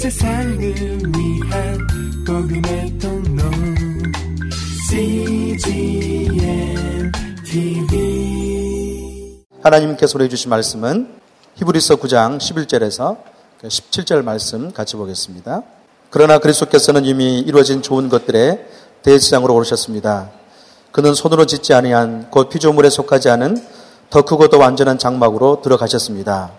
세상을 위한 복음의 통로 하나님께서 우리해 주신 말씀은 히브리서 9장 11절에서 17절 말씀 같이 보겠습니다. 그러나 그리스도께서는 이미 이루어진 좋은 것들의 대지장으로 오르셨습니다. 그는 손으로 짓지 아니한 곧 피조물에 속하지 않은 더 크고 더 완전한 장막으로 들어가셨습니다.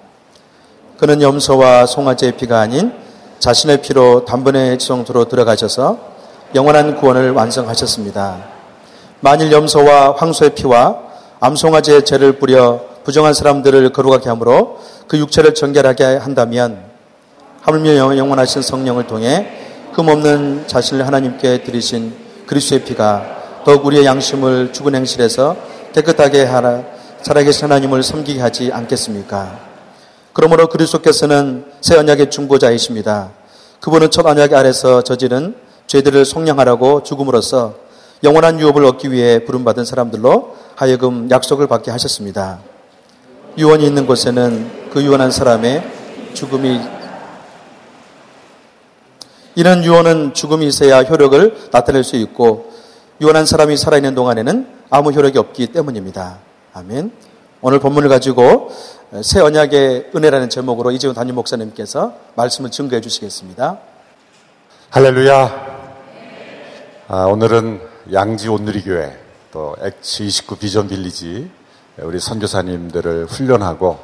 그는 염소와 송아지의 피가 아닌 자신의 피로 단번에 지성소로 들어가셔서 영원한 구원을 완성하셨습니다. 만일 염소와 황소의 피와 암송아지의 죄를 뿌려 부정한 사람들을 거룩하게 함으로 그 육체를 정결하게 한다면 하물며 영원하신 성령을 통해 흠없는 자신을 하나님께 드리신 그리스도의 피가 더욱 우리의 양심을 죽은 행실에서 깨끗하게 하라 살아계신 하나님을 섬기게 하지 않겠습니까? 그러므로 그리스도께서는 새 언약의 중보자이십니다. 그분은 첫 언약 아래서 저지른 죄들을 속량하라고 죽음으로써 영원한 유업을 얻기 위해 부름받은 사람들로 하여금 약속을 받게 하셨습니다. 유언이 있는 곳에는 그 유언한 사람의 죽음이 이런 유언은 죽음이 있어야 효력을 나타낼 수 있고 유언한 사람이 살아있는 동안에는 아무 효력이 없기 때문입니다. 아멘. 오늘 본문을 가지고 새 언약의 은혜라는 제목으로 이재훈 담임 목사님께서 말씀을 증거해 주시겠습니다. 할렐루야. 아, 오늘은 양지 온누리교회 또 X29 비전 빌리지 우리 선교사님들을 훈련하고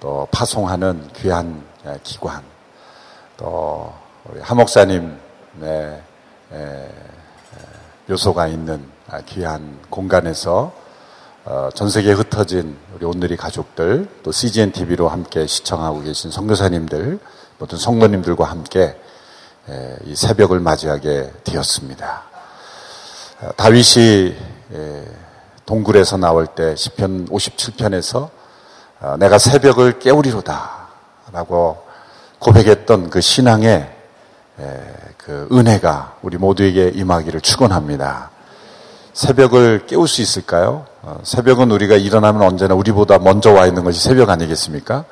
또 파송하는 귀한 기관 또 우리 하목사님의 묘소가 있는 귀한 공간에서 어, 전 세계에 흩어진 우리 오늘이 가족들, 또 CGN TV로 함께 시청하고 계신 성교사님들, 모든 성도님들과 함께 이 새벽을 맞이하게 되었습니다. 어, 다윗이 동굴에서 나올 때 시편 57편에서 어, 내가 새벽을 깨우리로다라고 고백했던 그 신앙의 그 은혜가 우리 모두에게 임하기를 축원합니다. 새벽을 깨울 수 있을까요? 어, 새벽은 우리가 일어나면 언제나 우리보다 먼저 와 있는 것이 새벽 아니겠습니까?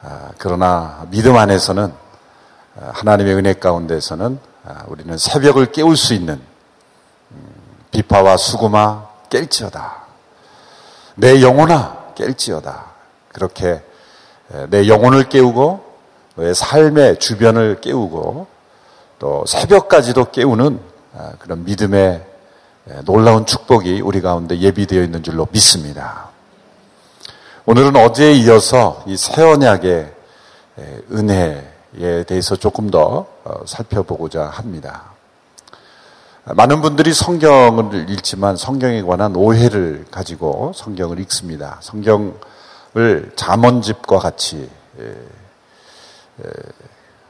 아, 그러나 믿음 안에서는 아, 하나님의 은혜 가운데서는 아, 우리는 새벽을 깨울 수 있는 음, 비파와 수구마 깰지어다. 내 영혼아 깰지어다. 그렇게 내 영혼을 깨우고 너의 삶의 주변을 깨우고 또 새벽까지도 깨우는 그런 믿음의 예, 놀라운 축복이 우리 가운데 예비되어 있는 줄로 믿습니다. 오늘은 어제에 이어서 이 새 언약의 예, 은혜에 대해서 조금 더 어, 살펴보고자 합니다. 많은 분들이 성경을 읽지만 성경에 관한 오해를 가지고 성경을 읽습니다. 성경을 잠언집과 같이 예,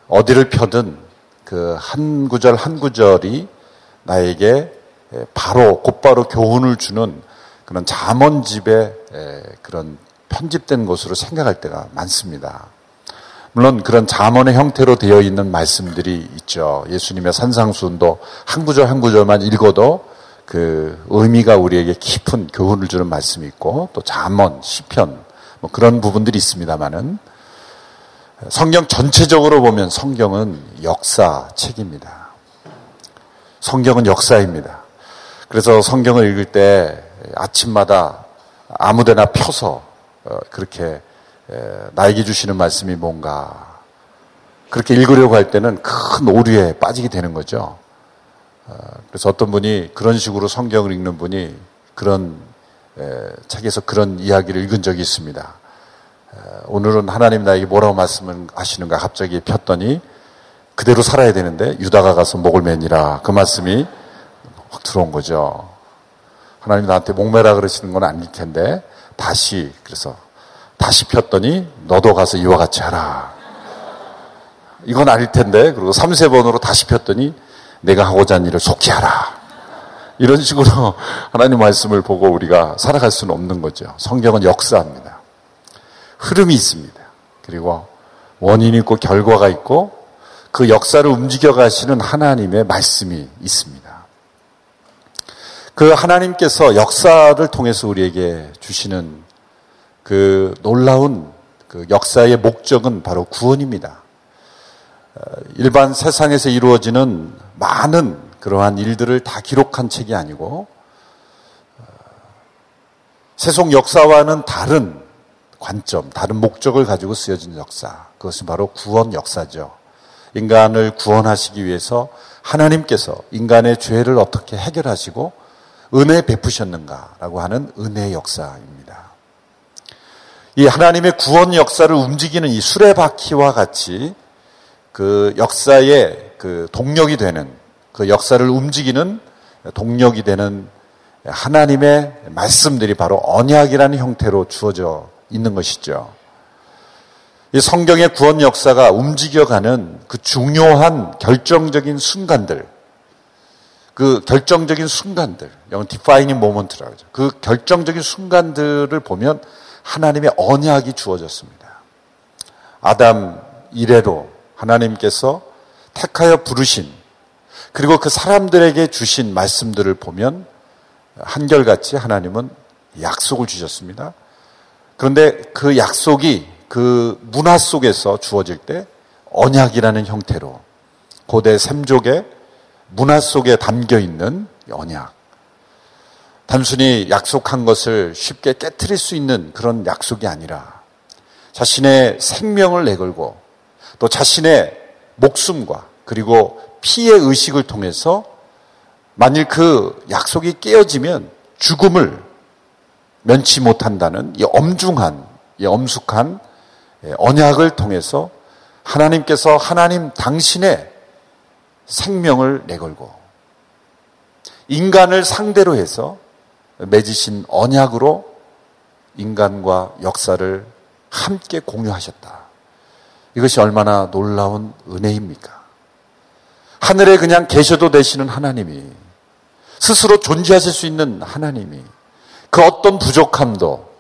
어디를 펴든 그 한 구절 한 구절이 나에게 예, 바로 곧바로 교훈을 주는 그런 잠언집의 예, 그런 편집된 것으로 생각할 때가 많습니다. 물론 그런 잠언의 형태로 되어 있는 말씀들이 있죠. 예수님의 산상수훈도 한 구절 한 구절만 읽어도 그 의미가 우리에게 깊은 교훈을 주는 말씀이 있고 또 잠언, 시편 뭐 그런 부분들이 있습니다만은 성경 전체적으로 보면 성경은 역사책입니다. 성경은 역사입니다. 그래서 성경을 읽을 때 아침마다 아무데나 펴서 어, 그렇게 나에게 주시는 말씀이 뭔가 그렇게 읽으려고 할 때는 큰 오류에 빠지게 되는 거죠. 어, 그래서 어떤 분이 그런 식으로 성경을 읽는 분이 그런 책에서 그런 이야기를 읽은 적이 있습니다. 오늘은 하나님 나에게 뭐라고 말씀을 하시는가 갑자기 폈더니 그대로 살아야 되는데 유다가 가서 목을 매니라 그 말씀이 확 들어온 거죠. 하나님 나한테 목매라 그러시는 건 아닐 텐데 다시 그래서 다시 폈더니 너도 가서 이와 같이 하라. 이건 아닐 텐데 그리고 3세 번으로 다시 폈더니 내가 하고자 하는 일을 속히 하라. 이런 식으로 하나님 말씀을 보고 우리가 살아갈 수는 없는 거죠. 성경은 역사입니다. 흐름이 있습니다. 그리고 원인이 있고 결과가 있고 그 역사를 움직여 가시는 하나님의 말씀이 있습니다. 그 하나님께서 역사를 통해서 우리에게 주시는 그 놀라운 그 역사의 목적은 바로 구원입니다. 어, 일반 세상에서 이루어지는 많은 그러한 일들을 다 기록한 책이 아니고 어, 세속 역사와는 다른 관점, 다른 목적을 가지고 쓰여진 역사. 그것은 바로 구원 역사죠. 인간을 구원하시기 위해서 하나님께서 인간의 죄를 어떻게 해결하시고 은혜 베푸셨는가라고 하는 은혜 역사입니다. 이 하나님의 구원 역사를 움직이는 이 수레바퀴와 같이 그 역사의 그 동력이 되는 그 역사를 움직이는 동력이 되는 하나님의 말씀들이 바로 언약이라는 형태로 주어져 있는 것이죠. 이 성경의 구원 역사가 움직여가는 그 중요한 결정적인 순간들, 그 결정적인 순간들, 영어 defining moment라고 하죠. 그 결정적인 순간들을 보면 하나님의 언약이 주어졌습니다. 아담 이래로 하나님께서 택하여 부르신 그리고 그 사람들에게 주신 말씀들을 보면 한결같이 하나님은 약속을 주셨습니다. 그런데 그 약속이 그 문화 속에서 주어질 때 언약이라는 형태로 고대 샘족의 문화 속에 담겨 있는 언약. 단순히 약속한 것을 쉽게 깨뜨릴 수 있는 그런 약속이 아니라 자신의 생명을 내걸고 또 자신의 목숨과 그리고 피의 의식을 통해서 만일 그 약속이 깨어지면 죽음을 면치 못한다는 이 엄중한, 이 엄숙한 언약을 통해서 하나님께서 하나님 당신의 생명을 내걸고 인간을 상대로 해서 맺으신 언약으로 인간과 역사를 함께 공유하셨다. 이것이 얼마나 놀라운 은혜입니까? 하늘에 그냥 계셔도 되시는 하나님이 스스로 존재하실 수 있는 하나님이 그 어떤 부족함도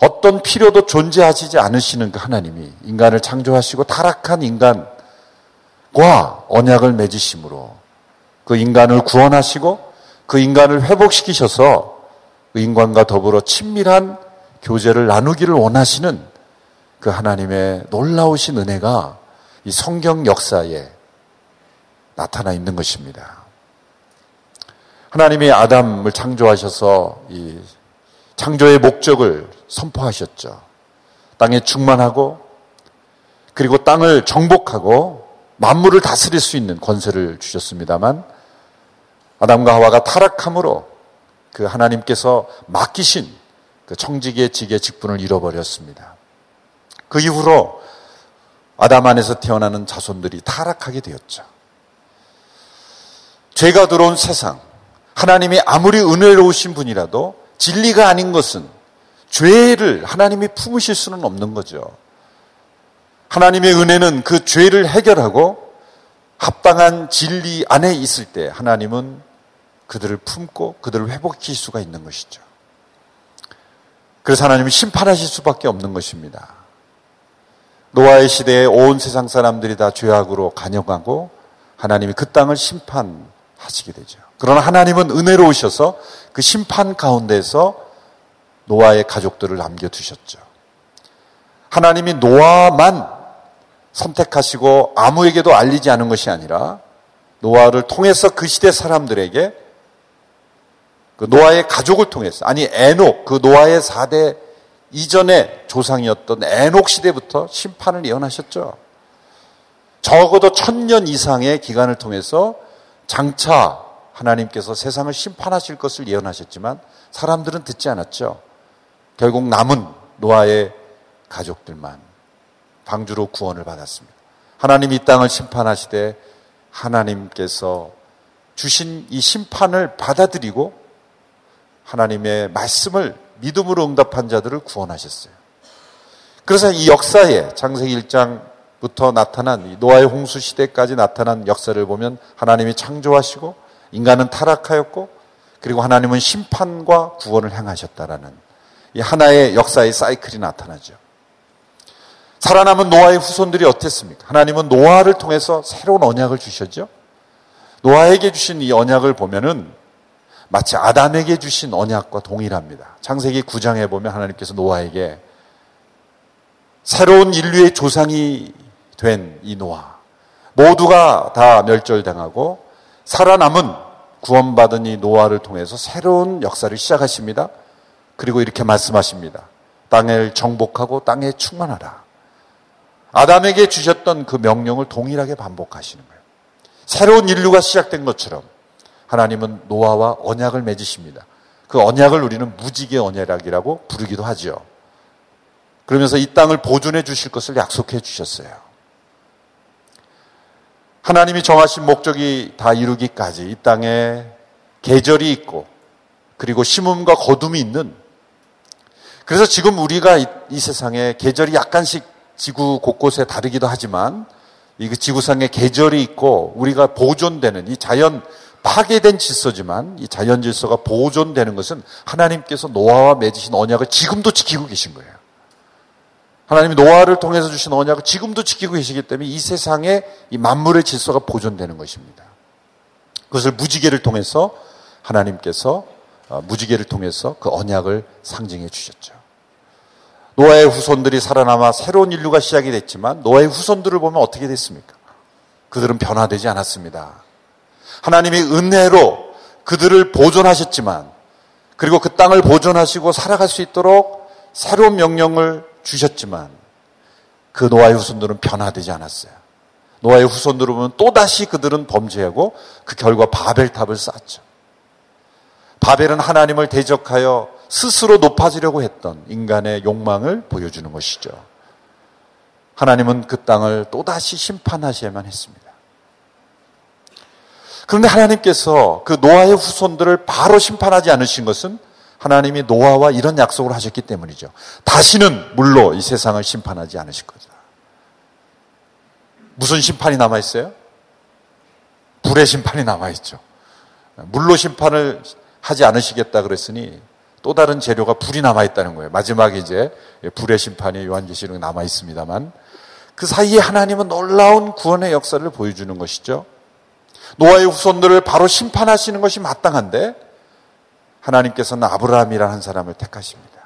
어떤 필요도 존재하시지 않으시는 그 하나님이 인간을 창조하시고 타락한 인간 과 언약을 맺으심으로 그 인간을 구원하시고 그 인간을 회복시키셔서 그 인간과 더불어 친밀한 교제를 나누기를 원하시는 그 하나님의 놀라우신 은혜가 이 성경 역사에 나타나 있는 것입니다. 하나님이 아담을 창조하셔서 이 창조의 목적을 선포하셨죠. 땅에 충만하고 그리고 땅을 정복하고 만물을 다스릴 수 있는 권세를 주셨습니다만 아담과 하와가 타락함으로 그 하나님께서 맡기신 그 청지기의 직의 직분을 잃어버렸습니다. 그 이후로 아담 안에서 태어나는 자손들이 타락하게 되었죠. 죄가 들어온 세상, 하나님이 아무리 은혜로우신 분이라도 진리가 아닌 것은 죄를 하나님이 품으실 수는 없는 거죠. 하나님의 은혜는 그 죄를 해결하고 합당한 진리 안에 있을 때 하나님은 그들을 품고 그들을 회복시킬 수가 있는 것이죠. 그래서 하나님이 심판하실 수밖에 없는 것입니다. 노아의 시대에 온 세상 사람들이 다 죄악으로 간영하고 하나님이 그 땅을 심판하시게 되죠. 그러나 하나님은 은혜로우셔서 그 심판 가운데서 노아의 가족들을 남겨두셨죠. 하나님이 노아만 선택하시고 아무에게도 알리지 않은 것이 아니라 노아를 통해서 그 시대 사람들에게 그 노아의 가족을 통해서 아니 에녹 그 노아의 4대 이전의 조상이었던 에녹 시대부터 심판을 예언하셨죠. 적어도 천년 이상의 기간을 통해서 장차 하나님께서 세상을 심판하실 것을 예언하셨지만 사람들은 듣지 않았죠. 결국 남은 노아의 가족들만 방주로 구원을 받았습니다. 하나님 이 땅을 심판하시되 하나님께서 주신 이 심판을 받아들이고 하나님의 말씀을 믿음으로 응답한 자들을 구원하셨어요. 그래서 이 역사에 창세기 1장부터 나타난 노아의 홍수 시대까지 나타난 역사를 보면 하나님이 창조하시고 인간은 타락하였고 그리고 하나님은 심판과 구원을 행하셨다라는 이 하나의 역사의 사이클이 나타나죠. 살아남은 노아의 후손들이 어땠습니까? 하나님은 노아를 통해서 새로운 언약을 주셨죠. 노아에게 주신 이 언약을 보면은 마치 아담에게 주신 언약과 동일합니다. 창세기 9장에 보면 하나님께서 노아에게 새로운 인류의 조상이 된 이 노아, 모두가 다 멸절당하고 살아남은 구원받은 이 노아를 통해서 새로운 역사를 시작하십니다. 그리고 이렇게 말씀하십니다. 땅을 정복하고 땅에 충만하라. 아담에게 주셨던 그 명령을 동일하게 반복하시는 거예요. 새로운 인류가 시작된 것처럼 하나님은 노아와 언약을 맺으십니다. 그 언약을 우리는 무지개 언약이라고 부르기도 하죠. 그러면서 이 땅을 보존해 주실 것을 약속해 주셨어요. 하나님이 정하신 목적이 다 이루기까지 이 땅에 계절이 있고 그리고 심음과 거둠이 있는 그래서 지금 우리가 이, 이 세상에 계절이 약간씩 지구 곳곳에 다르기도 하지만 이그 지구상에 계절이 있고 우리가 보존되는 이 자연 파괴된 질서지만 이 자연 질서가 보존되는 것은 하나님께서 노아와 맺으신 언약을 지금도 지키고 계신 거예요. 하나님이 노아를 통해서 주신 언약을 지금도 지키고 계시기 때문에 이 세상에 이 만물의 질서가 보존되는 것입니다. 그것을 무지개를 통해서 하나님께서 어, 무지개를 통해서 그 언약을 상징해 주셨죠. 노아의 후손들이 살아남아 새로운 인류가 시작이 됐지만 노아의 후손들을 보면 어떻게 됐습니까? 그들은 변화되지 않았습니다. 하나님이 은혜로 그들을 보존하셨지만 그리고 그 땅을 보존하시고 살아갈 수 있도록 새로운 명령을 주셨지만 그 노아의 후손들은 변화되지 않았어요. 노아의 후손들을 보면 또다시 그들은 범죄하고 그 결과 바벨탑을 쌓았죠. 바벨은 하나님을 대적하여 스스로 높아지려고 했던 인간의 욕망을 보여주는 것이죠. 하나님은 그 땅을 또다시 심판하셔야만 했습니다. 그런데 하나님께서 그 노아의 후손들을 바로 심판하지 않으신 것은 하나님이 노아와 이런 약속을 하셨기 때문이죠. 다시는 물로 이 세상을 심판하지 않으실 거다. 무슨 심판이 남아있어요? 불의 심판이 남아있죠. 물로 심판을 하지 않으시겠다 그랬으니 또 다른 재료가 불이 남아 있다는 거예요. 마지막에 이제 불의 심판이 요한계시록 남아 있습니다만 그 사이에 하나님은 놀라운 구원의 역사를 보여주는 것이죠. 노아의 후손들을 바로 심판하시는 것이 마땅한데 하나님께서는 아브라함이라는 한 사람을 택하십니다.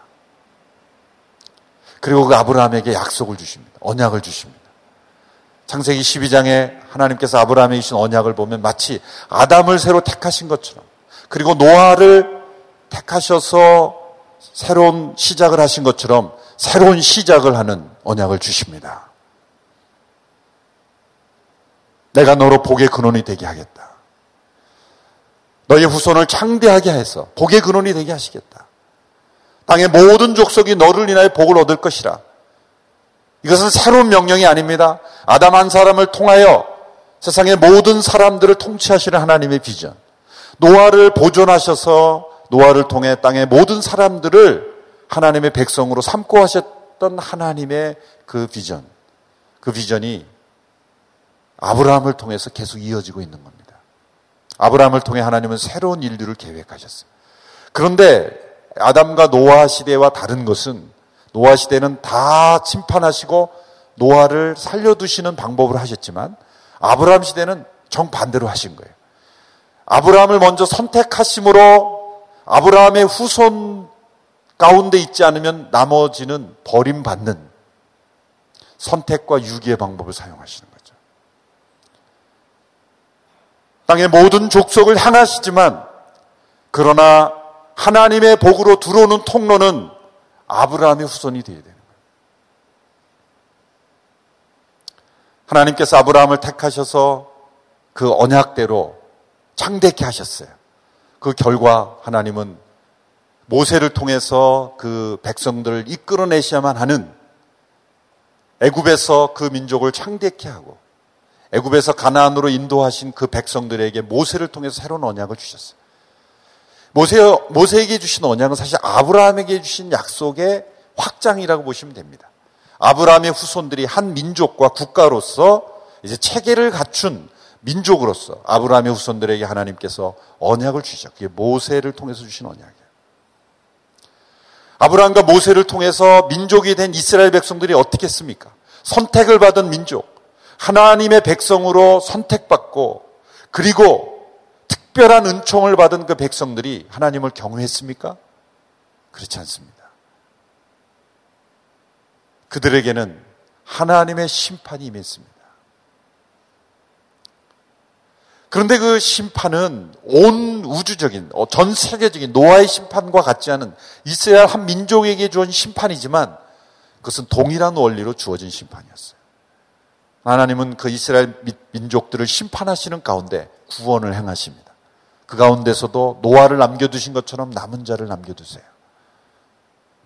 그리고 그 아브라함에게 약속을 주십니다. 언약을 주십니다. 창세기 12장에 하나님께서 아브라함에게 주신 언약을 보면 마치 아담을 새로 택하신 것처럼 그리고 노아를 택하셔서 새로운 시작을 하신 것처럼 새로운 시작을 하는 언약을 주십니다. 내가 너로 복의 근원이 되게 하겠다. 너의 후손을 창대하게 해서 복의 근원이 되게 하시겠다. 땅의 모든 족속이 너를 인하여 복을 얻을 것이라. 이것은 새로운 명령이 아닙니다. 아담 한 사람을 통하여 세상의 모든 사람들을 통치하시는 하나님의 비전. 노아를 보존하셔서 노아를 통해 땅의 모든 사람들을 하나님의 백성으로 삼고 하셨던 하나님의 그 비전. 그 비전이 아브라함을 통해서 계속 이어지고 있는 겁니다. 아브라함을 통해 하나님은 새로운 인류를 계획하셨어요. 그런데 아담과 노아 시대와 다른 것은 노아 시대는 다 침판하시고 노아를 살려두시는 방법을 하셨지만 아브라함 시대는 정반대로 하신 거예요. 아브라함을 먼저 선택하심으로 아브라함의 후손 가운데 있지 않으면 나머지는 버림받는 선택과 유기의 방법을 사용하시는 거예요. 땅의 모든 족속을 향하시지만 그러나 하나님의 복으로 들어오는 통로는 아브라함의 후손이 되어야 되는 거예요. 하나님께서 아브라함을 택하셔서 그 언약대로 창대케 하셨어요. 그 결과 하나님은 모세를 통해서 그 백성들을 이끌어내셔야만 하는 애굽에서 그 민족을 창대케 하고 애굽에서 가나안으로 인도하신 그 백성들에게 모세를 통해서 새로운 언약을 주셨어요. 모세 모세에게 주신 언약은 사실 아브라함에게 주신 약속의 확장이라고 보시면 됩니다. 아브라함의 후손들이 한 민족과 국가로서 이제 체계를 갖춘 민족으로서 아브라함의 후손들에게 하나님께서 언약을 주셨죠. 그게 모세를 통해서 주신 언약이에요. 아브라함과 모세를 통해서 민족이 된 이스라엘 백성들이 어떻게 했습니까? 선택을 받은 민족. 하나님의 백성으로 선택받고 그리고 특별한 은총을 받은 그 백성들이 하나님을 경외했습니까? 그렇지 않습니다. 그들에게는 하나님의 심판이 임했습니다. 그런데 그 심판은 온 우주적인, 어, 전 세계적인 노아의 심판과 같지 않은 이스라엘 한 민족에게 주어진 심판이지만 그것은 동일한 원리로 주어진 심판이었어요. 하나님은 그 이스라엘 민족들을 심판하시는 가운데 구원을 행하십니다. 그 가운데서도 노아를 남겨두신 것처럼 남은 자를 남겨두세요.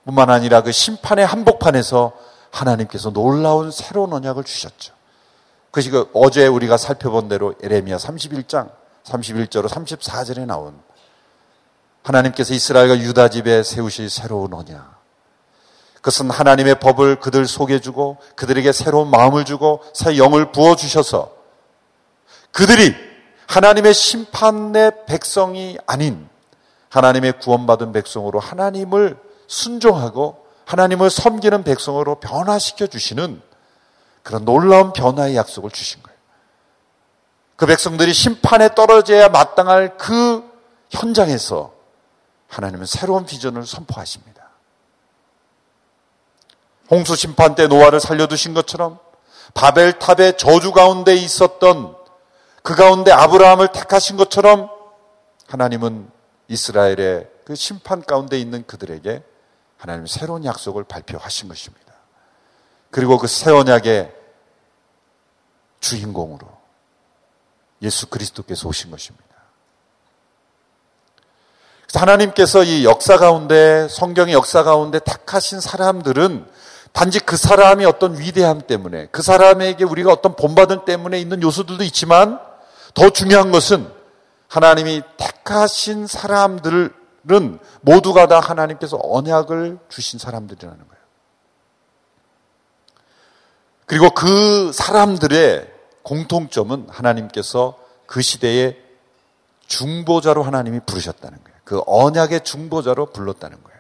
뿐만 아니라 그 심판의 한복판에서 하나님께서 놀라운 새로운 언약을 주셨죠. 그것이 그 어제 우리가 살펴본 대로 에레미야 31장 31절로 34절에 나온 하나님께서 이스라엘과 유다 집에 세우실 새로운 언약. 그것은 하나님의 법을 그들 속에 주고 그들에게 새로운 마음을 주고 새 영을 부어 주셔서 그들이 하나님의 심판의 백성이 아닌 하나님의 구원받은 백성으로 하나님을 순종하고 하나님을 섬기는 백성으로 변화시켜 주시는 그런 놀라운 변화의 약속을 주신 거예요. 그 백성들이 심판에 떨어져야 마땅할 그 현장에서 하나님은 새로운 비전을 선포하십니다. 홍수 심판 때 노아를 살려두신 것처럼 바벨탑의 저주 가운데 있었던 그 가운데 아브라함을 택하신 것처럼 하나님은 이스라엘의 그 심판 가운데 있는 그들에게 하나님 새로운 약속을 발표하신 것입니다. 그리고 그 새 언약의 주인공으로 예수 그리스도께서 오신 것입니다. 하나님께서 이 역사 가운데 성경의 역사 가운데 택하신 사람들은 단지 그 사람이 어떤 위대함 때문에 그 사람에게 우리가 어떤 본받음 때문에 있는 요소들도 있지만 더 중요한 것은 하나님이 택하신 사람들은 모두가 다 하나님께서 언약을 주신 사람들이라는 거예요. 그리고 그 사람들의 공통점은 하나님께서 그 시대에 중보자로 하나님이 부르셨다는 거예요. 그 언약의 중보자로 불렀다는 거예요.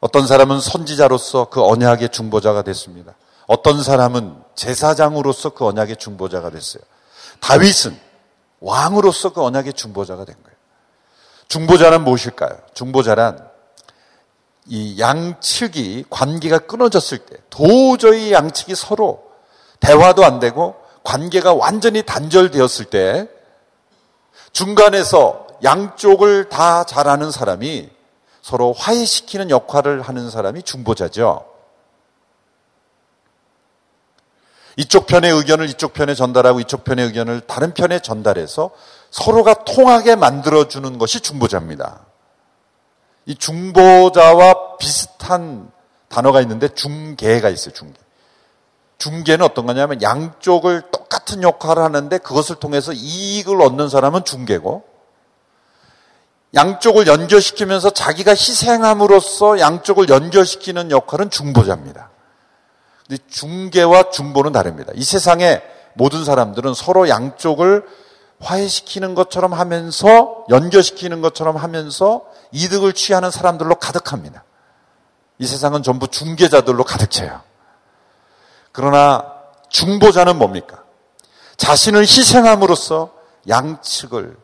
어떤 사람은 선지자로서 그 언약의 중보자가 됐습니다. 어떤 사람은 제사장으로서 그 언약의 중보자가 됐어요. 다윗은 왕으로서 그 언약의 중보자가 된 거예요. 중보자는 무엇일까요? 중보자란 이 양측이 관계가 끊어졌을 때 도저히 양측이 서로 대화도 안 되고 관계가 완전히 단절되었을 때 중간에서 양쪽을 다 잘하는 사람이 서로 화해시키는 역할을 하는 사람이 중보자죠. 이쪽 편의 의견을 이쪽 편에 전달하고 이쪽 편의 의견을 다른 편에 전달해서 서로가 통하게 만들어주는 것이 중보자입니다. 이 중보자와 비슷한 단어가 있는데 중계가 있어요, 중계. 중계는 어떤 거냐면 양쪽을 똑같은 역할을 하는데 그것을 통해서 이익을 얻는 사람은 중계고 양쪽을 연결시키면서 자기가 희생함으로써 양쪽을 연결시키는 역할은 중보자입니다. 근데 중계와 중보는 다릅니다. 이 세상에 모든 사람들은 서로 양쪽을 화해시키는 것처럼 하면서 연결시키는 것처럼 하면서 이득을 취하는 사람들로 가득합니다. 이 세상은 전부 중계자들로 가득 차요. 그러나 중보자는 뭡니까? 자신을 희생함으로써 양측을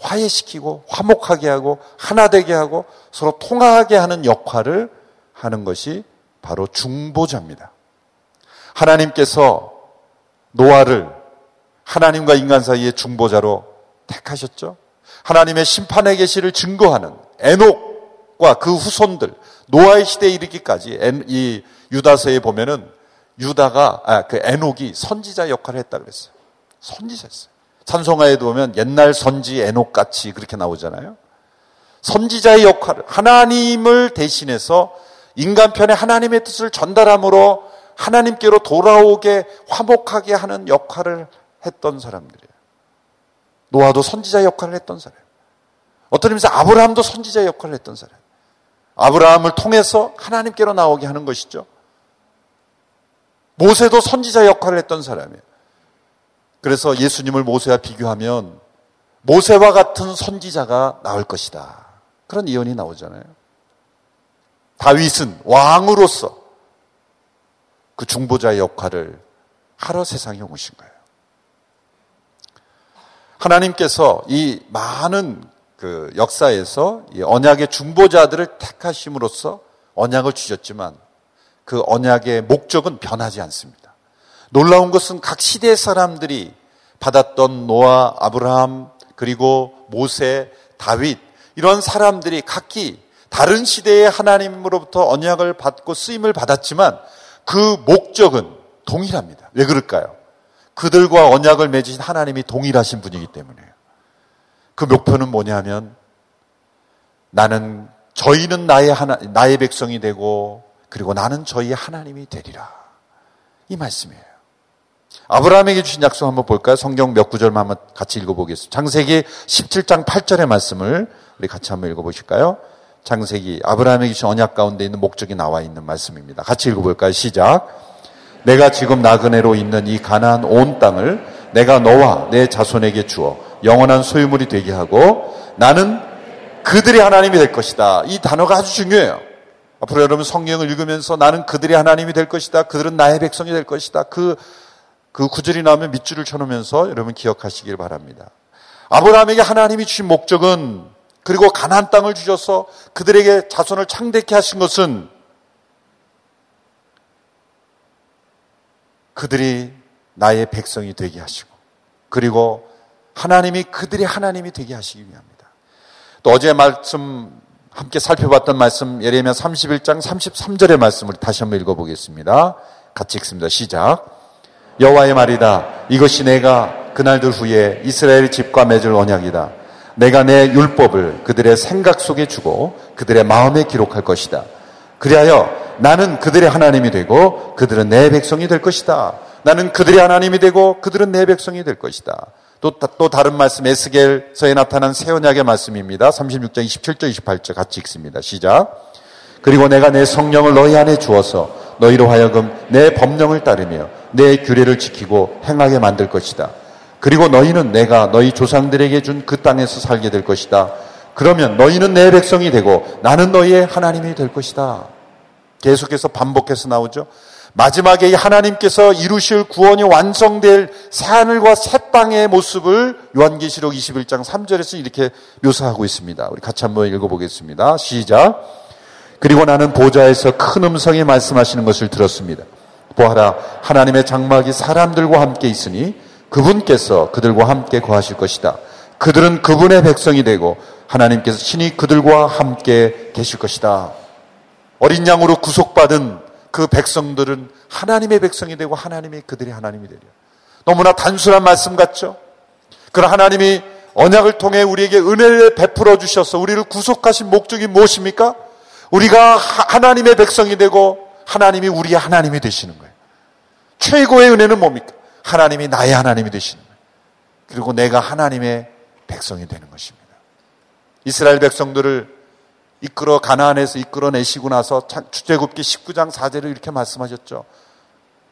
화해시키고 화목하게 하고 하나 되게 하고 서로 통하게 하는 역할을 하는 것이 바로 중보자입니다. 하나님께서 노아를 하나님과 인간 사이의 중보자로 택하셨죠. 하나님의 심판의 계시를 증거하는 에녹과 그 후손들 노아의 시대에 이르기까지 이 유다서에 보면은 유다가 아, 그 에녹이 선지자 역할을 했다 그랬어요. 선지자였어요. 찬송가에도 보면 옛날 선지 에녹 같이 그렇게 나오잖아요. 선지자의 역할을 하나님을 대신해서 인간 편에 하나님의 뜻을 전달함으로 하나님께로 돌아오게 화목하게 하는 역할을 했던 사람들이에요. 노아도 선지자 역할을 했던 사람. 어떤 의미에서 아브라함도 선지자 역할을 했던 사람. 아브라함을 통해서 하나님께로 나오게 하는 것이죠. 모세도 선지자 역할을 했던 사람이에요. 그래서 예수님을 모세와 비교하면 모세와 같은 선지자가 나올 것이다. 그런 예언이 나오잖아요. 다윗은 왕으로서 그 중보자의 역할을 하러 세상에 오신 거예요. 하나님께서 이 많은 그 역사에서 이 언약의 중보자들을 택하심으로써 언약을 주셨지만 그 언약의 목적은 변하지 않습니다. 놀라운 것은 각 시대 사람들이 받았던 노아, 아브라함, 그리고 모세, 다윗 이런 사람들이 각기 다른 시대에 하나님으로부터 언약을 받고 쓰임을 받았지만 그 목적은 동일합니다. 왜 그럴까요? 그들과 언약을 맺으신 하나님이 동일하신 분이기 때문에요. 그 목표는 뭐냐면 나는 저희는 나의 하나 나의 백성이 되고 그리고 나는 저희의 하나님이 되리라. 이 말씀이에요. 아브라함에게 주신 약속 한번 볼까요? 성경 몇 구절만 한번 같이 읽어보겠습니다. 창세기 17장 8절의 말씀을 우리 같이 한번 읽어보실까요? 창세기 아브라함에게 주신 언약 가운데 있는 목적이 나와 있는 말씀입니다. 같이 읽어볼까요? 시작. 내가 지금 나그네로 있는 이 가나안 온 땅을 내가 너와 내 자손에게 주어 영원한 소유물이 되게 하고 나는 그들의 하나님이 될 것이다. 이 단어가 아주 중요해요. 앞으로 여러분 성경을 읽으면서 나는 그들의 하나님이 될 것이다. 그들은 나의 백성이 될 것이다. 그, 그 구절이 나오면 밑줄을 쳐놓으면서 여러분 기억하시길 바랍니다. 아브라함에게 하나님이 주신 목적은 그리고 가나안 땅을 주셔서 그들에게 자손을 창대케 하신 것은 그들이 나의 백성이 되게 하시고 그리고 하나님이 그들의 하나님이 되게 하시기 위함입니다. 또 어제 말씀 함께 살펴봤던 말씀 예레미야 31장 33절의 말씀을 다시 한번 읽어보겠습니다. 같이 읽습니다. 시작. 여호와의 말이다. 이것이 내가 그날들 후에 이스라엘 집과 맺을 언약이다. 내가 내 율법을 그들의 생각 속에 주고 그들의 마음에 기록할 것이다. 그리하여 나는 그들의 하나님이 되고 그들은 내 백성이 될 것이다. 나는 그들의 하나님이 되고 그들은 내 백성이 될 것이다. 또, 또 다른 말씀 에스겔서에 나타난 새 언약의 말씀입니다. 36장 27절 28절 같이 읽습니다. 시작. 그리고 내가 내 성령을 너희 안에 주어서 너희로 하여금 내 법령을 따르며 내 규례를 지키고 행하게 만들 것이다. 그리고 너희는 내가 너희 조상들에게 준 그 땅에서 살게 될 것이다. 그러면 너희는 내 백성이 되고 나는 너희의 하나님이 될 것이다. 계속해서 반복해서 나오죠. 마지막에 하나님께서 이루실 구원이 완성될 새하늘과 새 땅의 모습을 요한계시록 21장 3절에서 이렇게 묘사하고 있습니다. 우리 같이 한번 읽어보겠습니다. 시작. 그리고 나는 보좌에서 큰 음성이 말씀하시는 것을 들었습니다. 보아라, 하나님의 장막이 사람들과 함께 있으니 그분께서 그들과 함께 거하실 것이다. 그들은 그분의 백성이 되고 하나님께서 신이 그들과 함께 계실 것이다. 어린 양으로 구속받은 그 백성들은 하나님의 백성이 되고 하나님이 그들이 하나님이 되려. 너무나 단순한 말씀 같죠? 그러나 하나님이 언약을 통해 우리에게 은혜를 베풀어 주셔서 우리를 구속하신 목적이 무엇입니까? 우리가 하나님의 백성이 되고 하나님이 우리의 하나님이 되시는 거예요. 최고의 은혜는 뭡니까? 하나님이 나의 하나님이 되시는 거예요. 그리고 내가 하나님의 백성이 되는 것입니다. 이스라엘 백성들을 이끌어 가나안에서 이끌어내시고 나서 주제굽기 19장 4절을 이렇게 말씀하셨죠.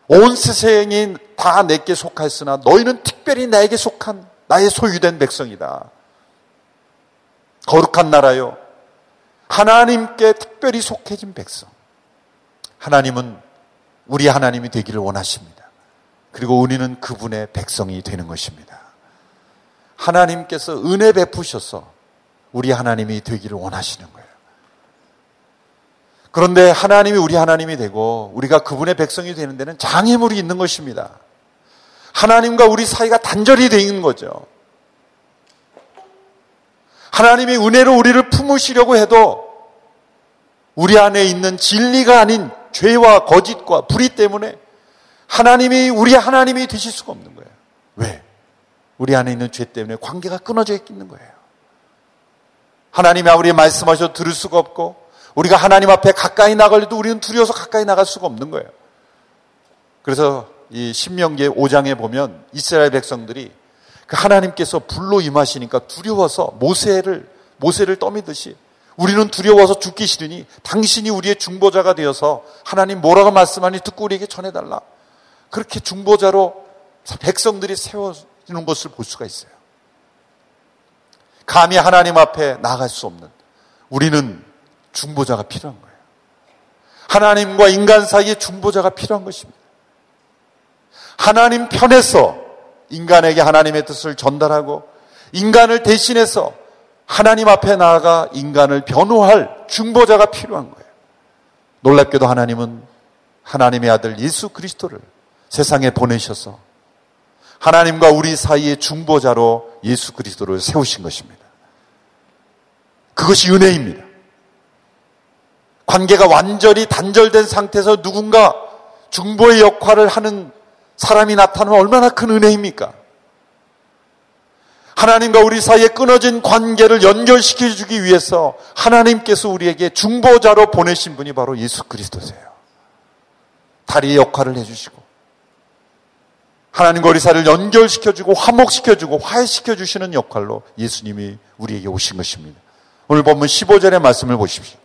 온 세상이 다 내게 속하였으나 너희는 특별히 나에게 속한 나의 소유된 백성이다. 거룩한 나라요. 하나님께 특별히 속해진 백성. 하나님은 우리 하나님이 되기를 원하십니다. 그리고 우리는 그분의 백성이 되는 것입니다. 하나님께서 은혜 베푸셔서 우리 하나님이 되기를 원하시는 거예요. 그런데 하나님이 우리 하나님이 되고 우리가 그분의 백성이 되는 데는 장애물이 있는 것입니다. 하나님과 우리 사이가 단절이 되어 있는 거죠. 하나님이 은혜로 우리를 품으시려고 해도 우리 안에 있는 진리가 아닌 죄와 거짓과 불의 때문에 하나님이 우리 하나님이 되실 수가 없는 거예요. 왜? 우리 안에 있는 죄 때문에 관계가 끊어져 있는 거예요. 하나님이 아무리 말씀하셔도 들을 수가 없고 우리가 하나님 앞에 가까이 나가려도 우리는 두려워서 가까이 나갈 수가 없는 거예요. 그래서 이 신명기 5장에 보면 이스라엘 백성들이 그 하나님께서 불로 임하시니까 두려워서 모세를 모세를 떠미듯이 우리는 두려워서 죽기 싫으니 당신이 우리의 중보자가 되어서 하나님 뭐라고 말씀하니 듣고 우리에게 전해달라. 그렇게 중보자로 백성들이 세워지는 것을 볼 수가 있어요. 감히 하나님 앞에 나갈 수 없는 우리는 중보자가 필요한 거예요. 하나님과 인간 사이에 중보자가 필요한 것입니다. 하나님 편에서 인간에게 하나님의 뜻을 전달하고 인간을 대신해서 하나님 앞에 나아가 인간을 변호할 중보자가 필요한 거예요. 놀랍게도 하나님은 하나님의 아들 예수 그리스도를 세상에 보내셔서 하나님과 우리 사이의 중보자로 예수 그리스도를 세우신 것입니다. 그것이 은혜입니다. 관계가 완전히 단절된 상태에서 누군가 중보의 역할을 하는 사람이 나타나면 얼마나 큰 은혜입니까? 하나님과 우리 사이에 끊어진 관계를 연결시켜 주기 위해서 하나님께서 우리에게 중보자로 보내신 분이 바로 예수 그리스도세요. 다리의 역할을 해주시고 하나님과 우리 사이를 연결시켜주고 화목시켜주고 화해시켜주시는 역할로 예수님이 우리에게 오신 것입니다. 오늘 본문 15절의 말씀을 보십시오.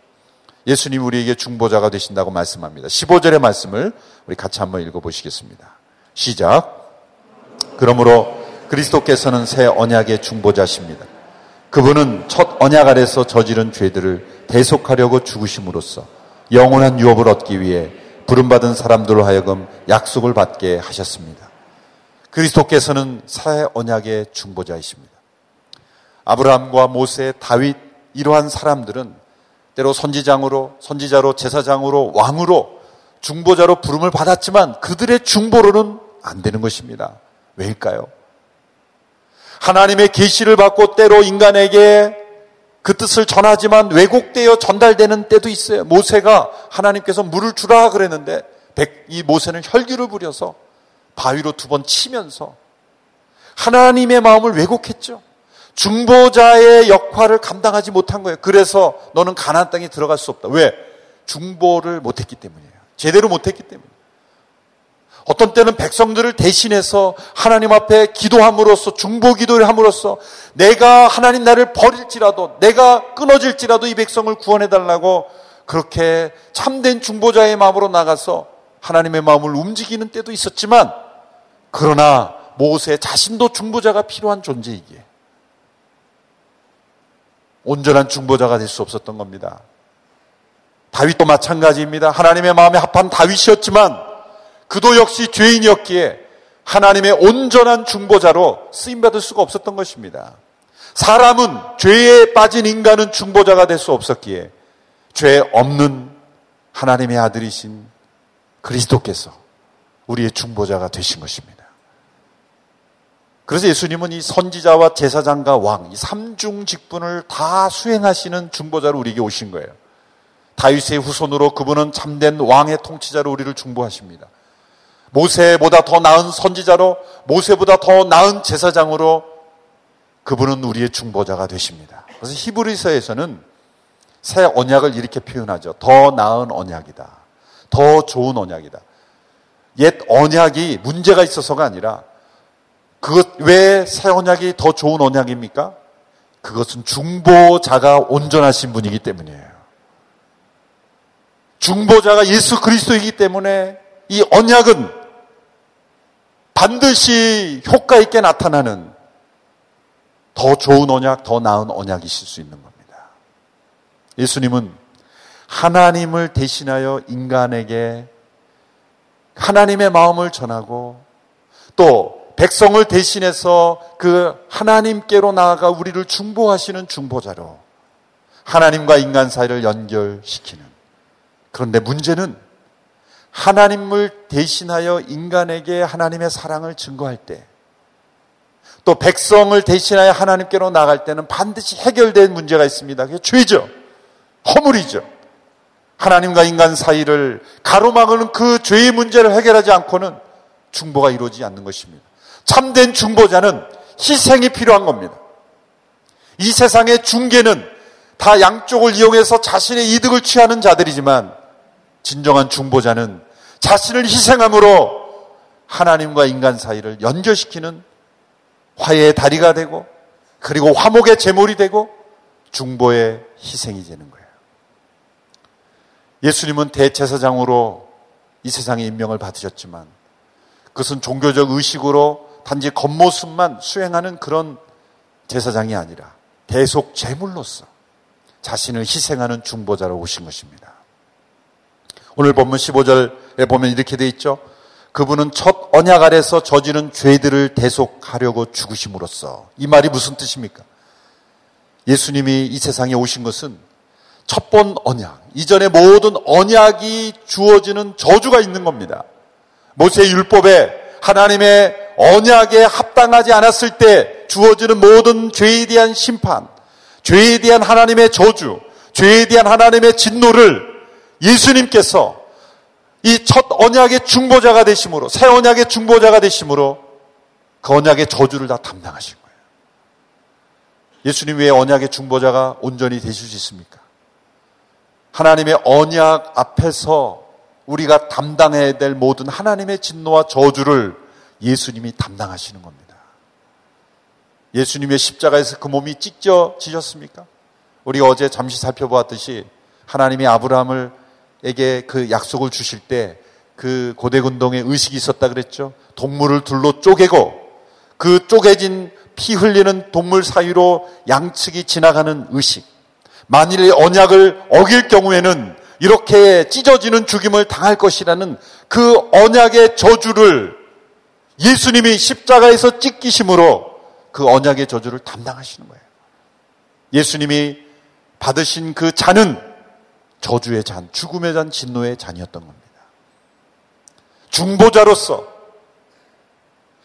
예수님이 우리에게 중보자가 되신다고 말씀합니다. 15절의 말씀을 우리 같이 한번 읽어보시겠습니다. 시작. 그러므로 그리스도께서는 새 언약의 중보자십니다. 그분은 첫 언약 아래서 저지른 죄들을 대속하려고 죽으심으로써 영원한 유업을 얻기 위해 부름받은 사람들로 하여금 약속을 받게 하셨습니다. 그리스도께서는 새 언약의 중보자이십니다. 아브라함과 모세, 다윗 이러한 사람들은 때로 선지장으로, 선지자로, 제사장으로, 왕으로, 중보자로 부름을 받았지만 그들의 중보로는 안 되는 것입니다. 왜일까요? 하나님의 계시를 받고 때로 인간에게 그 뜻을 전하지만 왜곡되어 전달되는 때도 있어요. 모세가 하나님께서 물을 주라 그랬는데 이 모세는 혈기를 부려서 바위로 두 번 치면서 하나님의 마음을 왜곡했죠. 중보자의 역할을 감당하지 못한 거예요. 그래서 너는 가나안 땅에 들어갈 수 없다. 왜? 중보를 못했기 때문이에요. 제대로 못했기 때문에. 어떤 때는 백성들을 대신해서 하나님 앞에 기도함으로써 중보 기도를 함으로써 내가 하나님 나를 버릴지라도 내가 끊어질지라도 이 백성을 구원해 달라고 그렇게 참된 중보자의 마음으로 나가서 하나님의 마음을 움직이는 때도 있었지만 그러나 모세 자신도 중보자가 필요한 존재이기에 온전한 중보자가 될 수 없었던 겁니다. 다윗도 마찬가지입니다. 하나님의 마음에 합한 다윗이었지만 그도 역시 죄인이었기에 하나님의 온전한 중보자로 쓰임받을 수가 없었던 것입니다. 사람은 죄에 빠진 인간은 중보자가 될 수 없었기에 죄 없는 하나님의 아들이신 그리스도께서 우리의 중보자가 되신 것입니다. 그래서 예수님은 이 선지자와 제사장과 왕, 이 삼중 직분을 다 수행하시는 중보자로 우리에게 오신 거예요. 다윗의 후손으로 그분은 참된 왕의 통치자로 우리를 중보하십니다. 모세보다 더 나은 선지자로 모세보다 더 나은 제사장으로 그분은 우리의 중보자가 되십니다. 그래서 히브리서에서는 새 언약을 이렇게 표현하죠. 더 나은 언약이다. 더 좋은 언약이다. 옛 언약이 문제가 있어서가 아니라 그것 왜 새 언약이 더 좋은 언약입니까? 그것은 중보자가 온전하신 분이기 때문이에요. 중보자가 예수 그리스도이기 때문에 이 언약은 반드시 효과 있게 나타나는 더 좋은 언약, 더 나은 언약이실 수 있는 겁니다. 예수님은 하나님을 대신하여 인간에게 하나님의 마음을 전하고 또 백성을 대신해서 그 하나님께로 나아가 우리를 중보하시는 중보자로 하나님과 인간 사이를 연결시키는 그런데 문제는 하나님을 대신하여 인간에게 하나님의 사랑을 증거할 때, 또 백성을 대신하여 하나님께로 나갈 때는 반드시 해결된 문제가 있습니다. 그게 죄죠. 허물이죠. 하나님과 인간 사이를 가로막는 그 죄의 문제를 해결하지 않고는 중보가 이루어지지 않는 것입니다. 참된 중보자는 희생이 필요한 겁니다. 이 세상의 중계는 다 양쪽을 이용해서 자신의 이득을 취하는 자들이지만 진정한 중보자는 자신을 희생함으로 하나님과 인간 사이를 연결시키는 화해의 다리가 되고 그리고 화목의 제물이 되고 중보의 희생이 되는 거예요. 예수님은 대제사장으로 이 세상에 임명을 받으셨지만 그것은 종교적 의식으로 단지 겉모습만 수행하는 그런 제사장이 아니라 대속 제물로서 자신을 희생하는 중보자로 오신 것입니다. 오늘 본문 15절에 보면 이렇게 돼 있죠. 그분은 첫 언약 아래서 저지른 죄들을 대속하려고 죽으심으로써 이 말이 무슨 뜻입니까? 예수님이 이 세상에 오신 것은 첫 번 언약, 이전의 모든 언약이 주어지는 저주가 있는 겁니다. 모세 율법에 하나님의 언약에 합당하지 않았을 때 주어지는 모든 죄에 대한 심판, 죄에 대한 하나님의 저주, 죄에 대한 하나님의 진노를 예수님께서 이 첫 언약의 중보자가 되심으로, 새 언약의 중보자가 되심으로 그 언약의 저주를 다 담당하신 거예요. 예수님 외에 언약의 중보자가 온전히 되실 수 있습니까? 하나님의 언약 앞에서 우리가 담당해야 될 모든 하나님의 진노와 저주를 예수님이 담당하시는 겁니다. 예수님의 십자가에서 그 몸이 찢겨지셨습니까? 우리가 어제 잠시 살펴보았듯이 하나님이 아브라함을 에게 그 약속을 주실 때 그 고대군동에 의식이 있었다 그랬죠. 동물을 둘로 쪼개고 그 쪼개진 피 흘리는 동물 사이로 양측이 지나가는 의식. 만일에 언약을 어길 경우에는 이렇게 찢어지는 죽임을 당할 것이라는 그 언약의 저주를 예수님이 십자가에서 찢기심으로 그 언약의 저주를 담당하시는 거예요. 예수님이 받으신 그 잔은 저주의 잔, 죽음의 잔, 진노의 잔이었던 겁니다. 중보자로서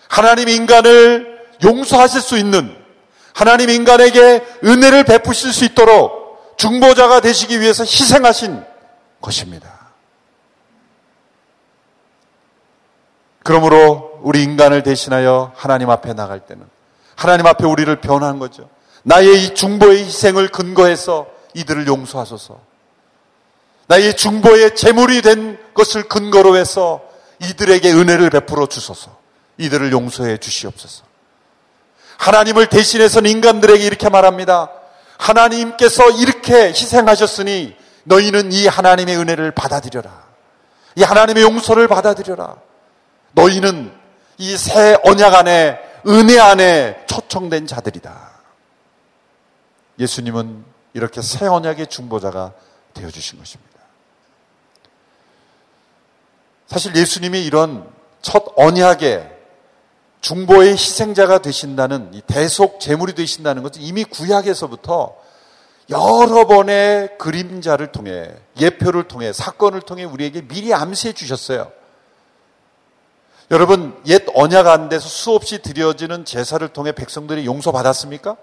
하나님 인간을 용서하실 수 있는 하나님 인간에게 은혜를 베푸실 수 있도록 중보자가 되시기 위해서 희생하신 것입니다. 그러므로 우리 인간을 대신하여 하나님 앞에 나갈 때는 하나님 앞에 우리를 변한 거죠. 나의 이 중보의 희생을 근거해서 이들을 용서하소서. 나의 중보의 제물이 된 것을 근거로 해서 이들에게 은혜를 베풀어 주소서. 이들을 용서해 주시옵소서. 하나님을 대신해서는 인간들에게 이렇게 말합니다. 하나님께서 이렇게 희생하셨으니 너희는 이 하나님의 은혜를 받아들여라. 이 하나님의 용서를 받아들여라. 너희는 이 새 언약 안에 은혜 안에 초청된 자들이다. 예수님은 이렇게 새 언약의 중보자가 되어 주신 것입니다. 사실 예수님이 이런 첫 언약의 중보의 희생자가 되신다는 이 대속 제물이 되신다는 것은 이미 구약에서부터 여러 번의 그림자를 통해 예표를 통해 사건을 통해 우리에게 미리 암시해 주셨어요. 여러분 옛 언약 안에서 수없이 드려지는 제사를 통해 백성들이 용서받았습니까?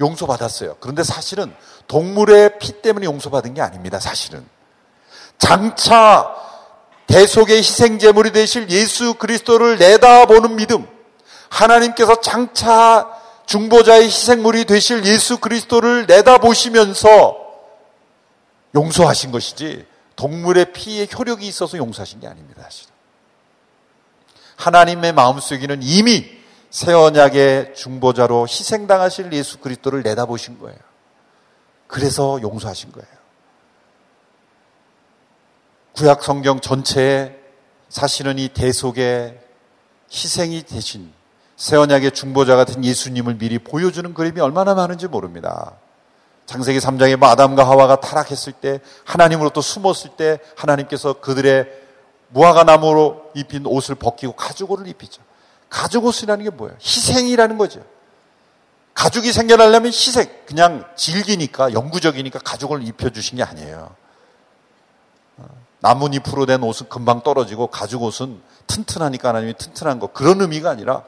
용서받았어요. 그런데 사실은 동물의 피 때문에 용서받은 게 아닙니다. 사실은 장차 대속의 희생제물이 되실 예수 그리스도를 내다보는 믿음, 하나님께서 장차 중보자의 희생물이 되실 예수 그리스도를 내다보시면서 용서하신 것이지 동물의 피에 효력이 있어서 용서하신 게 아닙니다. 사실은. 하나님의 마음속에는 이미 새 언약의 중보자로 희생당하실 예수 그리스도를 내다보신 거예요. 그래서 용서하신 거예요. 구약 성경 전체에 사실은 이 대속의 희생이 되신 새 언약의 중보자 같은 예수님을 미리 보여주는 그림이 얼마나 많은지 모릅니다. 창세기 3장에 뭐 아담과 하와가 타락했을 때 하나님으로부터 숨었을 때 하나님께서 그들의 무화과 나무로 입힌 옷을 벗기고 가죽옷을 입히죠. 가죽옷이라는 게 뭐예요? 희생이라는 거죠. 가죽이 생겨나려면 희생, 그냥 질기니까, 영구적이니까 가죽을 입혀주신 게 아니에요. 나뭇잎으로 된 옷은 금방 떨어지고 가죽옷은 튼튼하니까 하나님이 튼튼한 거. 그런 의미가 아니라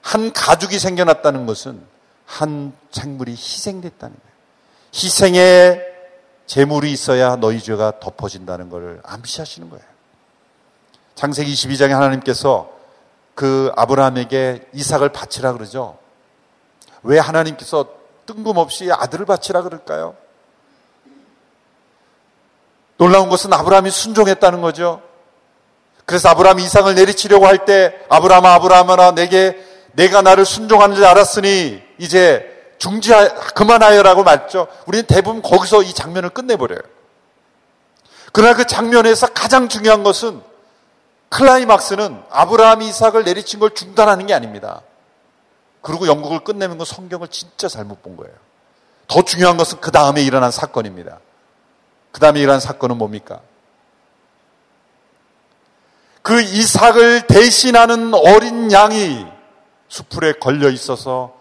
한 가죽이 생겨났다는 것은 한 생물이 희생됐다는 거예요. 희생의 재물이 있어야 너희 죄가 덮어진다는 것을 암시하시는 거예요. 창세기 22장에 하나님께서 그 아브라함에게 이삭을 바치라 그러죠. 왜 하나님께서 뜬금없이 아들을 바치라 그럴까요? 놀라운 것은 아브라함이 순종했다는 거죠. 그래서 아브라함이 이상을 내리치려고 할 때 아브라함아 아브라함아 내게 내가 나를 순종하는 줄 알았으니 이제 중지하 그만하여라고 말죠. 우리는 대부분 거기서 이 장면을 끝내버려요. 그러나 그 장면에서 가장 중요한 것은 클라이막스는 아브라함이 이삭을 내리친 걸 중단하는 게 아닙니다. 그리고 영국을 끝내는 건 성경을 진짜 잘못 본 거예요. 더 중요한 것은 그 다음에 일어난 사건입니다. 그 다음에 일어난 사건은 뭡니까? 그 이삭을 대신하는 어린 양이 수풀에 걸려 있어서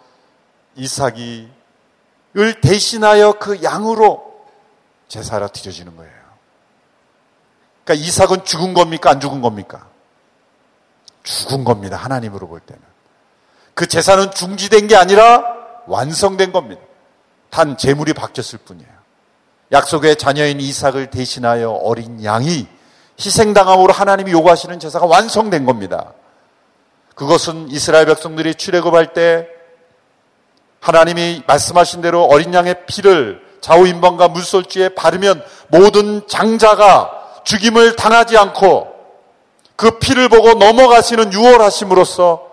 이삭이 을 대신하여 그 양으로 제사가 드려지는 거예요. 그러니까 이삭은 죽은 겁니까? 안 죽은 겁니까? 죽은 겁니다. 하나님으로 볼 때는. 그 제사는 중지된 게 아니라 완성된 겁니다. 단 재물이 바뀌었을 뿐이에요. 약속의 자녀인 이삭을 대신하여 어린 양이 희생당함으로 하나님이 요구하시는 제사가 완성된 겁니다. 그것은 이스라엘 백성들이 출애굽할 때 하나님이 말씀하신 대로 어린 양의 피를 좌우인방과 물솔지에 바르면 모든 장자가 죽임을 당하지 않고 그 피를 보고 넘어가시는 유월하심으로써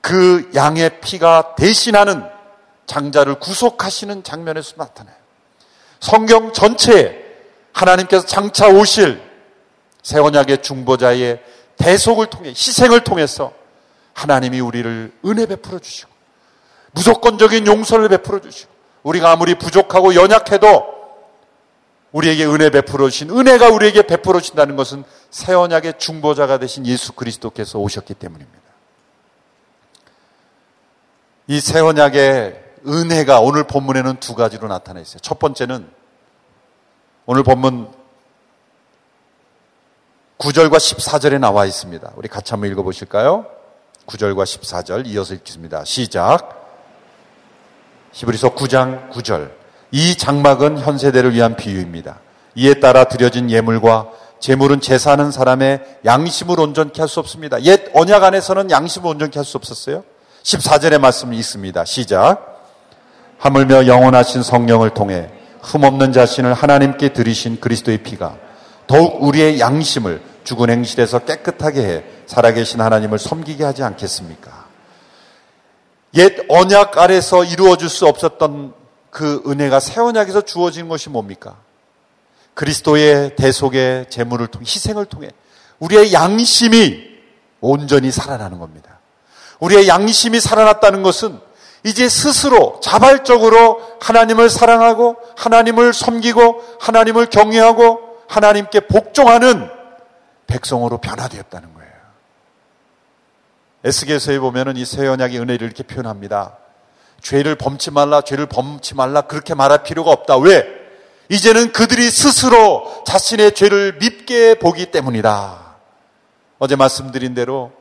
그 양의 피가 대신하는 장자를 구속하시는 장면에서 나타나요. 성경 전체에 하나님께서 장차 오실 새 언약의 중보자의 대속을 통해 희생을 통해서 하나님이 우리를 은혜 베풀어 주시고 무조건적인 용서를 베풀어 주시고 우리가 아무리 부족하고 연약해도 우리에게 은혜 베풀어 주신 은혜가 우리에게 베풀어 주신다는 것은 새 언약의 중보자가 되신 예수 그리스도께서 오셨기 때문입니다. 이 새 언약의 은혜가 오늘 본문에는 두 가지로 나타나 있어요. 첫 번째는 오늘 본문 9절과 14절에 나와 있습니다. 우리 같이 한번 읽어 보실까요? 9절과 14절 이어서 읽겠습니다. 시작. 히브리서 9장 9절. 이 장막은 현 세대를 위한 비유입니다. 이에 따라 드려진 예물과 제물은 제사하는 사람의 양심을 온전케 할 수 없습니다. 옛 언약 안에서는 양심을 온전케 할 수 없었어요. 14절의 말씀이 있습니다. 시작. 하물며 영원하신 성령을 통해 흠없는 자신을 하나님께 드리신 그리스도의 피가 더욱 우리의 양심을 죽은 행실에서 깨끗하게 해 살아계신 하나님을 섬기게 하지 않겠습니까? 옛 언약 아래서 이루어질 수 없었던 그 은혜가 새 언약에서 주어진 것이 뭡니까? 그리스도의 대속의 제물을 통해 희생을 통해 우리의 양심이 온전히 살아나는 겁니다. 우리의 양심이 살아났다는 것은 이제 스스로 자발적으로 하나님을 사랑하고 하나님을 섬기고 하나님을 경외하고 하나님께 복종하는 백성으로 변화되었다는 거예요. 에스겔서에 보면은 이 새 언약의 은혜를 이렇게 표현합니다. 죄를 범치 말라, 죄를 범치 말라 그렇게 말할 필요가 없다. 왜? 이제는 그들이 스스로 자신의 죄를 밉게 보기 때문이다. 어제 말씀드린 대로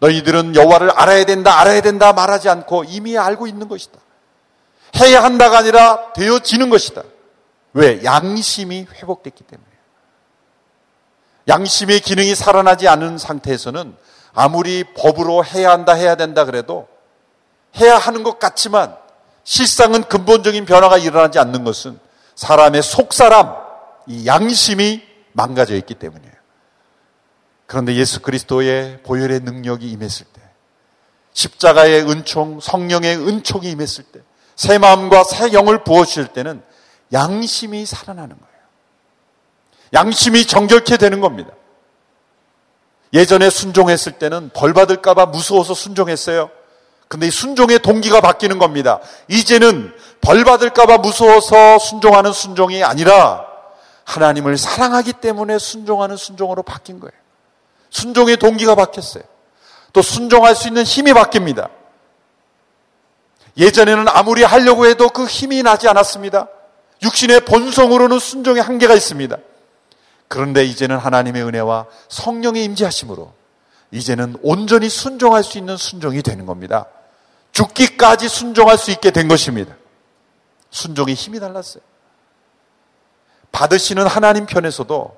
너희들은 여호와를 알아야 된다, 알아야 된다 말하지 않고 이미 알고 있는 것이다. 해야 한다가 아니라 되어지는 것이다. 왜? 양심이 회복됐기 때문에. 양심의 기능이 살아나지 않은 상태에서는 아무리 법으로 해야 한다, 해야 된다 그래도 해야 하는 것 같지만 실상은 근본적인 변화가 일어나지 않는 것은 사람의 속사람, 이 양심이 망가져 있기 때문이에요. 그런데 예수 그리스도의 보혈의 능력이 임했을 때, 십자가의 은총, 성령의 은총이 임했을 때, 새 마음과 새 영을 부어주실 때는 양심이 살아나는 거예요. 양심이 정결케 되는 겁니다. 예전에 순종했을 때는 벌 받을까봐 무서워서 순종했어요. 근데 이 순종의 동기가 바뀌는 겁니다. 이제는 벌 받을까봐 무서워서 순종하는 순종이 아니라 하나님을 사랑하기 때문에 순종하는 순종으로 바뀐 거예요. 순종의 동기가 바뀌었어요. 또 순종할 수 있는 힘이 바뀝니다. 예전에는 아무리 하려고 해도 그 힘이 나지 않았습니다. 육신의 본성으로는 순종의 한계가 있습니다. 그런데 이제는 하나님의 은혜와 성령의 임재하심으로 이제는 온전히 순종할 수 있는 순종이 되는 겁니다. 죽기까지 순종할 수 있게 된 것입니다. 순종의 힘이 달랐어요. 받으시는 하나님 편에서도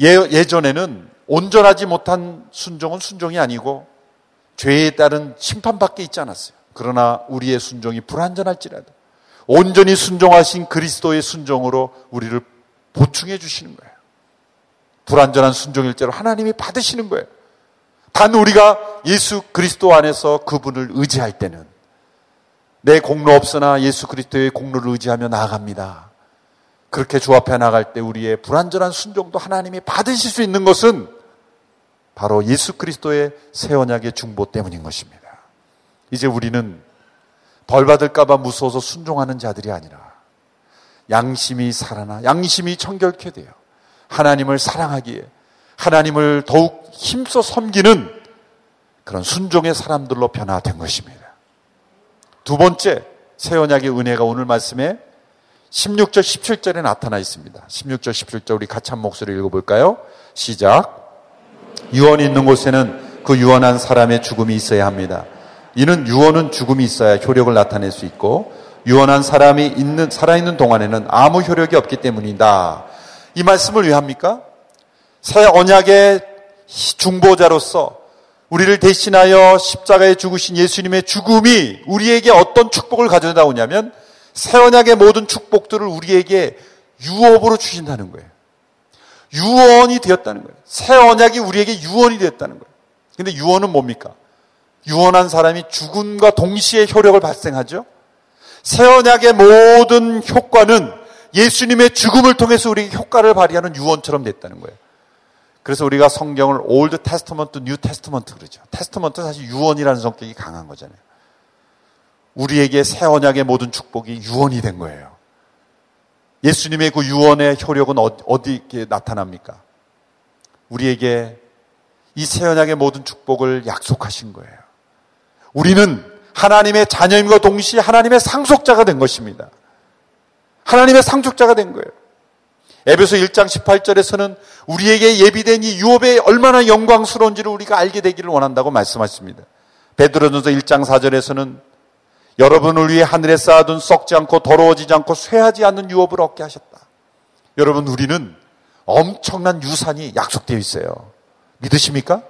예, 전에는 온전하지 못한 순종은 순종이 아니고 죄에 따른 심판밖에 있지 않았어요. 그러나 우리의 순종이 불완전할지라도 온전히 순종하신 그리스도의 순종으로 우리를 보충해 주시는 거예요. 불완전한 순종일대로 하나님이 받으시는 거예요. 단 우리가 예수 그리스도 안에서 그분을 의지할 때는 내 공로 없으나 예수 그리스도의 공로를 의지하며 나아갑니다. 그렇게 주 앞에 나갈 때 우리의 불완전한 순종도 하나님이 받으실 수 있는 것은 바로 예수 그리스도의 새 언약의 중보 때문인 것입니다. 이제 우리는 벌 받을까봐 무서워서 순종하는 자들이 아니라 양심이 살아나 양심이 청결케 돼요. 하나님을 사랑하기에 하나님을 더욱 힘써 섬기는 그런 순종의 사람들로 변화된 것입니다. 두 번째 새 언약의 은혜가 오늘 말씀에 16절 17절에 나타나 있습니다. 16절 17절 우리 같이 한 목소리 읽어볼까요? 시작. 유언이 있는 곳에는 그 유언한 사람의 죽음이 있어야 합니다. 이는 유언은 죽음이 있어야 효력을 나타낼 수 있고 유언한 사람이 있는 살아있는 동안에는 아무 효력이 없기 때문이다. 이 말씀을 왜 합니까? 새 언약의 중보자로서 우리를 대신하여 십자가에 죽으신 예수님의 죽음이 우리에게 어떤 축복을 가져다 오냐면 새 언약의 모든 축복들을 우리에게 유업으로 주신다는 거예요. 유언이 되었다는 거예요. 새 언약이 우리에게 유언이 되었다는 거예요. 근데 유언은 뭡니까? 유언한 사람이 죽음과 동시에 효력을 발생하죠. 새 언약의 모든 효과는 예수님의 죽음을 통해서 우리에게 효과를 발휘하는 유언처럼 됐다는 거예요. 그래서 우리가 성경을 Old Testament, New Testament 그러죠. Testament 사실 유언이라는 성격이 강한 거잖아요. 우리에게 새 언약의 모든 축복이 유언이 된 거예요. 예수님의 그 유언의 효력은 어디 에 나타납니까? 우리에게 이 새 언약의 모든 축복을 약속하신 거예요. 우리는 하나님의 자녀임과 동시에 하나님의 상속자가 된 것입니다. 하나님의 상속자가 된 거예요. 에베소 1장 18절에서는 우리에게 예비된 이 유업의 얼마나 영광스러운지를 우리가 알게 되기를 원한다고 말씀하십니다. 베드로전서 1장 4절에서는 여러분을 위해 하늘에 쌓아둔 썩지 않고 더러워지지 않고 쇠하지 않는 유업을 얻게 하셨다. 여러분 우리는 엄청난 유산이 약속되어 있어요. 믿으십니까?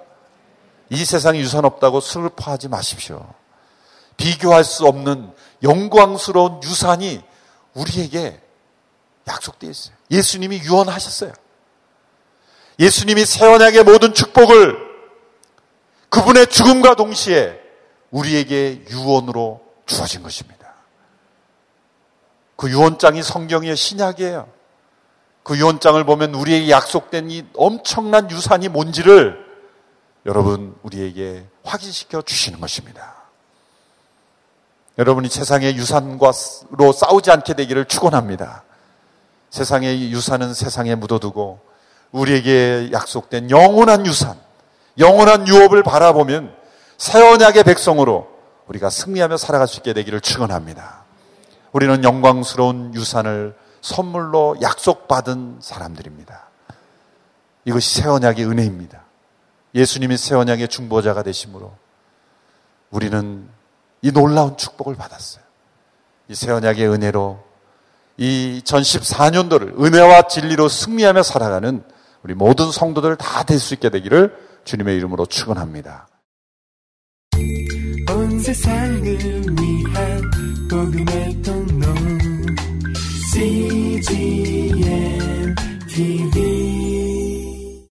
이 세상에 유산 없다고 슬퍼하지 마십시오. 비교할 수 없는 영광스러운 유산이 우리에게 약속되어 있어요. 예수님이 유언하셨어요. 예수님이 새 언약의 모든 축복을 그분의 죽음과 동시에 우리에게 유언으로 주어진 것입니다. 그 유언장이 성경의 신약이에요. 그 유언장을 보면 우리에게 약속된 이 엄청난 유산이 뭔지를 여러분 우리에게 확인시켜 주시는 것입니다. 여러분이 세상의 유산과로 싸우지 않게 되기를 축원합니다. 세상의 유산은 세상에 묻어두고 우리에게 약속된 영원한 유산, 영원한 유업을 바라보면 새 언약의 백성으로 우리가 승리하며 살아갈 수 있게 되기를 축원합니다. 우리는 영광스러운 유산을 선물로 약속받은 사람들입니다. 이것이 새 언약의 은혜입니다. 예수님이 새 언약의 중보자가 되심으로 우리는 이 놀라운 축복을 받았어요. 이 새 언약의 은혜로 이전 14년도를 은혜와 진리로 승리하며 살아가는 우리 모든 성도들 다 될 수 있게 되기를 주님의 이름으로 축원합니다. 온 세상을 위한 복음의 통로 CGM TV